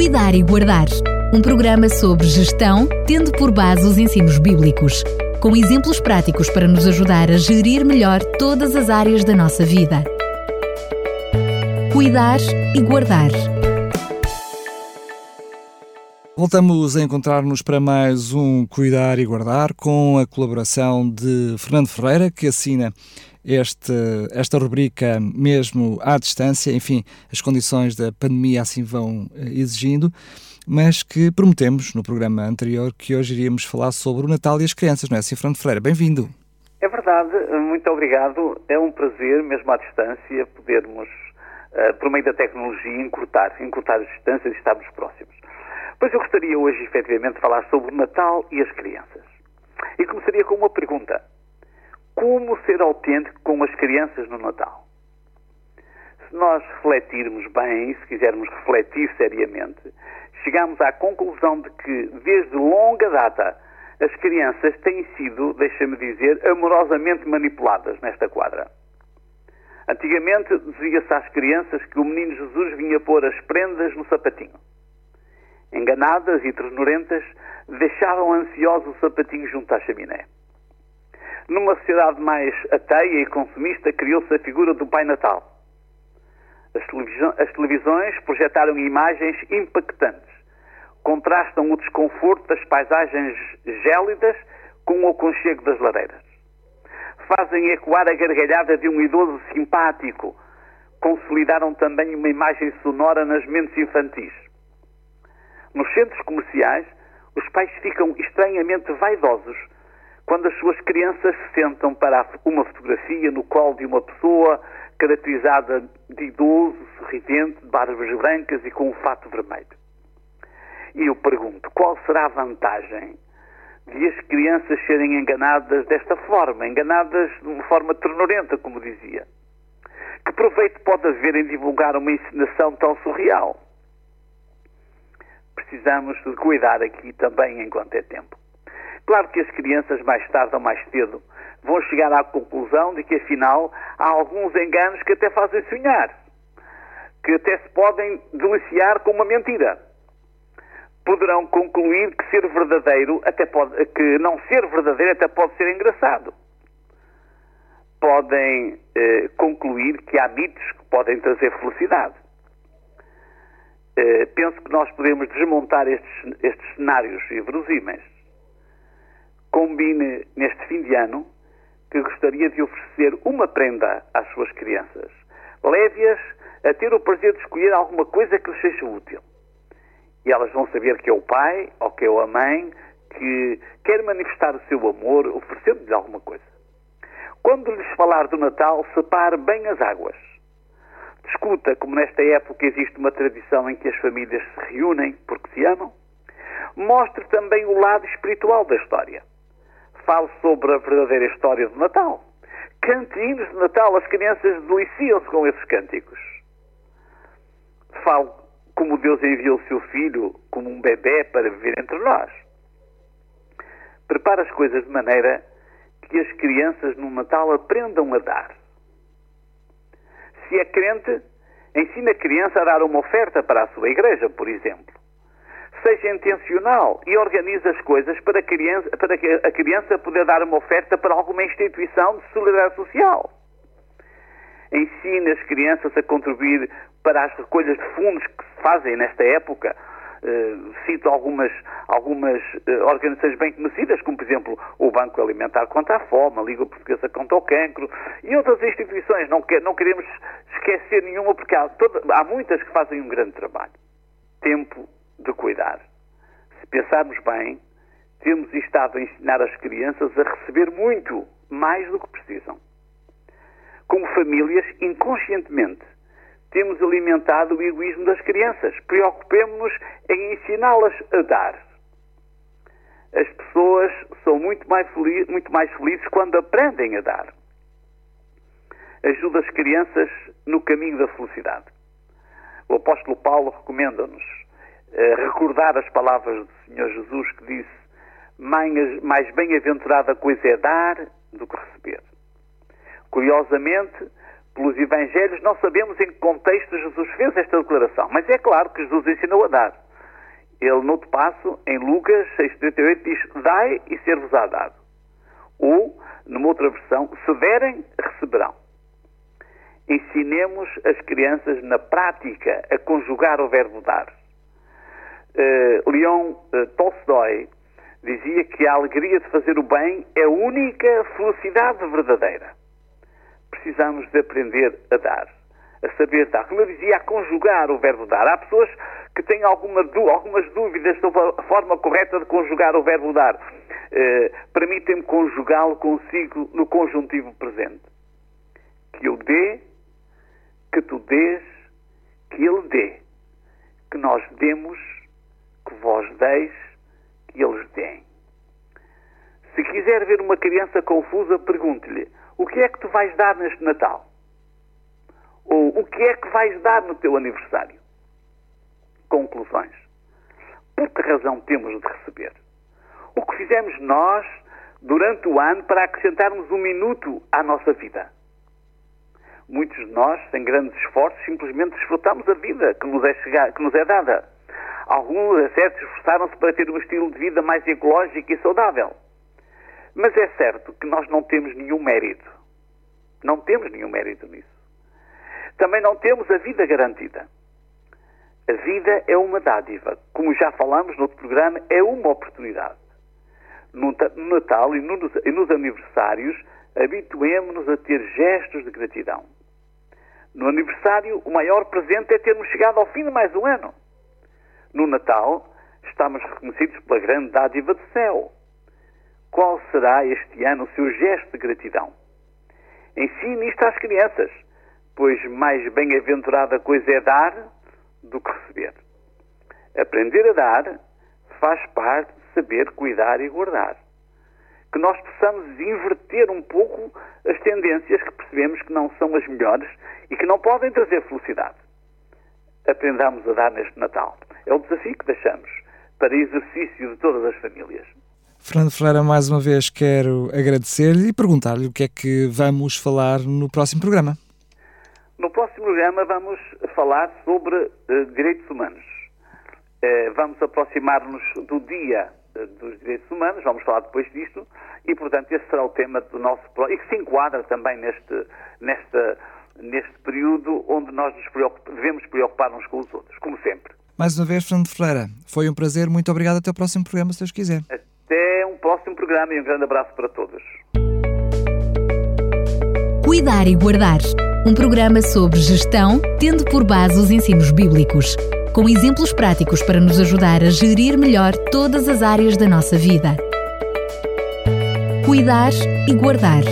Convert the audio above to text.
Cuidar e Guardar. Um programa sobre gestão, tendo por base os ensinos bíblicos, com exemplos práticos para nos ajudar a gerir melhor todas as áreas da nossa vida. Cuidar e Guardar. Voltamos a encontrar-nos para mais um Cuidar e Guardar com a colaboração de Fernando Ferreira, que assina este, esta rubrica mesmo à distância, enfim, as condições da pandemia assim vão eh, exigindo, mas que prometemos no programa anterior que hoje iríamos falar sobre o Natal e as crianças, não é assim, Fernando Freire? Bem-vindo. É verdade, muito obrigado. É um prazer, mesmo à distância, podermos, uh, por meio da tecnologia, encurtar, encurtar as distâncias e estarmos próximos. Pois eu gostaria hoje, efetivamente, de falar sobre o Natal e as crianças. E começaria com uma pergunta como ser autêntico com as crianças no Natal. Se nós refletirmos bem, se quisermos refletir seriamente, chegamos à conclusão de que, desde longa data, as crianças têm sido, deixa-me dizer, amorosamente manipuladas nesta quadra. Antigamente dizia-se às crianças que o menino Jesus vinha pôr as prendas no sapatinho. Enganadas e ternurentas, deixavam ansioso o sapatinho junto à chaminé. Numa sociedade mais ateia e consumista, criou-se a figura do Pai Natal. As, as televisões projetaram imagens impactantes. Contrastam o desconforto das paisagens gélidas com o aconchego das lareiras. Fazem ecoar a gargalhada de um idoso simpático. Consolidaram também uma imagem sonora nas mentes infantis. Nos centros comerciais, os pais ficam estranhamente vaidosos quando as suas crianças se sentam para uma fotografia no colo de uma pessoa caracterizada de idoso, sorridente, de barbas brancas e com um fato vermelho. E eu pergunto, qual será a vantagem de as crianças serem enganadas desta forma, enganadas de uma forma ternurenta, como dizia? Que proveito pode haver em divulgar uma encenação tão surreal? Precisamos de cuidar aqui também enquanto é tempo. Claro que as crianças, mais tarde ou mais cedo, vão chegar à conclusão de que, afinal, há alguns enganos que até fazem sonhar, que até se podem deliciar com uma mentira. Poderão concluir que ser verdadeiro até pode, que não ser verdadeiro até pode ser engraçado. Podem eh, concluir que há mitos que podem trazer felicidade. Eh, penso que nós podemos desmontar estes, estes cenários inverosímeis combine neste fim de ano que gostaria de oferecer uma prenda às suas crianças. Leve-as a ter o prazer de escolher alguma coisa que lhes seja útil. E elas vão saber que é o pai ou que é a mãe que quer manifestar o seu amor oferecendo-lhes alguma coisa. Quando lhes falar do Natal, separe bem as águas. Discuta como nesta época existe uma tradição em que as famílias se reúnem porque se amam. Mostre também o lado espiritual da história fale sobre a verdadeira história do Natal. Cante hinos de Natal, as crianças deliciam-se com esses cânticos. Fale como Deus enviou o seu filho como um bebê para viver entre nós. Prepare as coisas de maneira que as crianças no Natal aprendam a dar. Se é crente, ensina a criança a dar uma oferta para a sua igreja, por exemplo seja intencional e organize as coisas para, criança, para que a criança poder dar uma oferta para alguma instituição de solidariedade social. Ensine as crianças a contribuir para as recolhas de fundos que se fazem nesta época. Uh, cito algumas, algumas uh, organizações bem conhecidas, como por exemplo o Banco Alimentar contra a Fome, a Liga Portuguesa contra o Cancro e outras instituições. Não, que, não queremos esquecer nenhuma, porque há, toda, há muitas que fazem um grande trabalho. Tempo de cuidar. Se pensarmos bem, temos estado a ensinar as crianças a receber muito, mais do que precisam. Como famílias, inconscientemente, temos alimentado o egoísmo das crianças. Preocupemos-nos em ensiná-las a dar. As pessoas são muito mais, muito mais felizes quando aprendem a dar. Ajuda as crianças no caminho da felicidade. O apóstolo Paulo recomenda-nos eh, recordar as palavras do Senhor Jesus que disse: Mais bem-aventurada coisa é dar do que receber. Curiosamente, pelos Evangelhos, não sabemos em que contexto Jesus fez esta declaração, mas é claro que Jesus ensinou a dar. ele, no outro passo, em Lucas 6,38, diz: Dai e ser-vos-á dado. Ou, numa outra versão, se derem, receberão. Ensinemos as crianças na prática a conjugar o verbo dar. Uh, Leon uh, Tolstói dizia que a alegria de fazer o bem é a única felicidade verdadeira. Precisamos de aprender a dar, a saber dar. Como eu dizia, a conjugar o verbo dar. Há pessoas que têm alguma, algumas dúvidas sobre a forma correta de conjugar o verbo dar. Uh, Permitem-me conjugá-lo consigo no conjuntivo presente. Que eu dê, que tu dês, que ele dê. Que nós demos, que vós deis, que eles deem. Se quiser ver uma criança confusa, pergunte-lhe: o que é que tu vais dar neste Natal? Ou o que é que vais dar no teu aniversário? Conclusões. Por que razão temos de receber? O que fizemos nós durante o ano para acrescentarmos um minuto à nossa vida? Muitos de nós, sem grandes esforços, simplesmente desfrutamos a vida que nos é, que nos é dada. Alguns, certos, esforçaram-se para ter um estilo de vida mais ecológico e saudável. Mas é certo que nós não temos nenhum mérito. Não temos nenhum mérito nisso. Também não temos a vida garantida. A vida é uma dádiva. Como já falamos no outro programa, é uma oportunidade. No Natal e nos aniversários, habituemos-nos a ter gestos de gratidão. No aniversário, o maior presente é termos chegado ao fim de mais um ano. No Natal, estamos reconhecidos pela grande dádiva do céu. Qual será este ano o seu gesto de gratidão? Ensine isto às crianças, pois mais bem-aventurada coisa é dar do que receber. Aprender a dar faz parte de saber cuidar e guardar. Que nós possamos inverter um pouco as tendências que percebemos que não são as melhores e que não podem trazer felicidade. Aprendamos a dar neste Natal. É o desafio que deixamos para exercício de todas as famílias. Fernando Ferreira, mais uma vez quero agradecer-lhe e perguntar-lhe o que é que vamos falar no próximo programa. No próximo programa vamos falar sobre uh, direitos humanos. Uh, vamos aproximar-nos do Dia uh, dos Direitos Humanos, vamos falar depois disto, e portanto esse será o tema do nosso e que se enquadra também neste, nesta, neste período onde nós nos preocup devemos preocupar uns com os outros, como sempre. Mais uma vez, Fernando Ferreira, foi um prazer. Muito obrigado. Até o próximo programa, se Deus quiser. Próximo programa e um grande abraço para todos. Cuidar e Guardar um programa sobre gestão, tendo por base os ensinos bíblicos, com exemplos práticos para nos ajudar a gerir melhor todas as áreas da nossa vida. Cuidar e Guardar